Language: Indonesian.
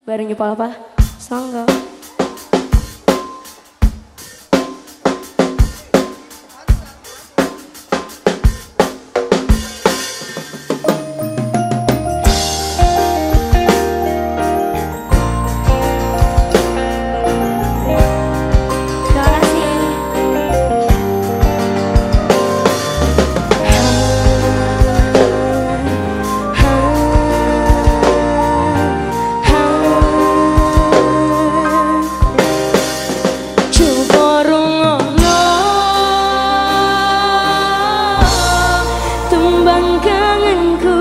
Bareng apa? Sangga. kangenku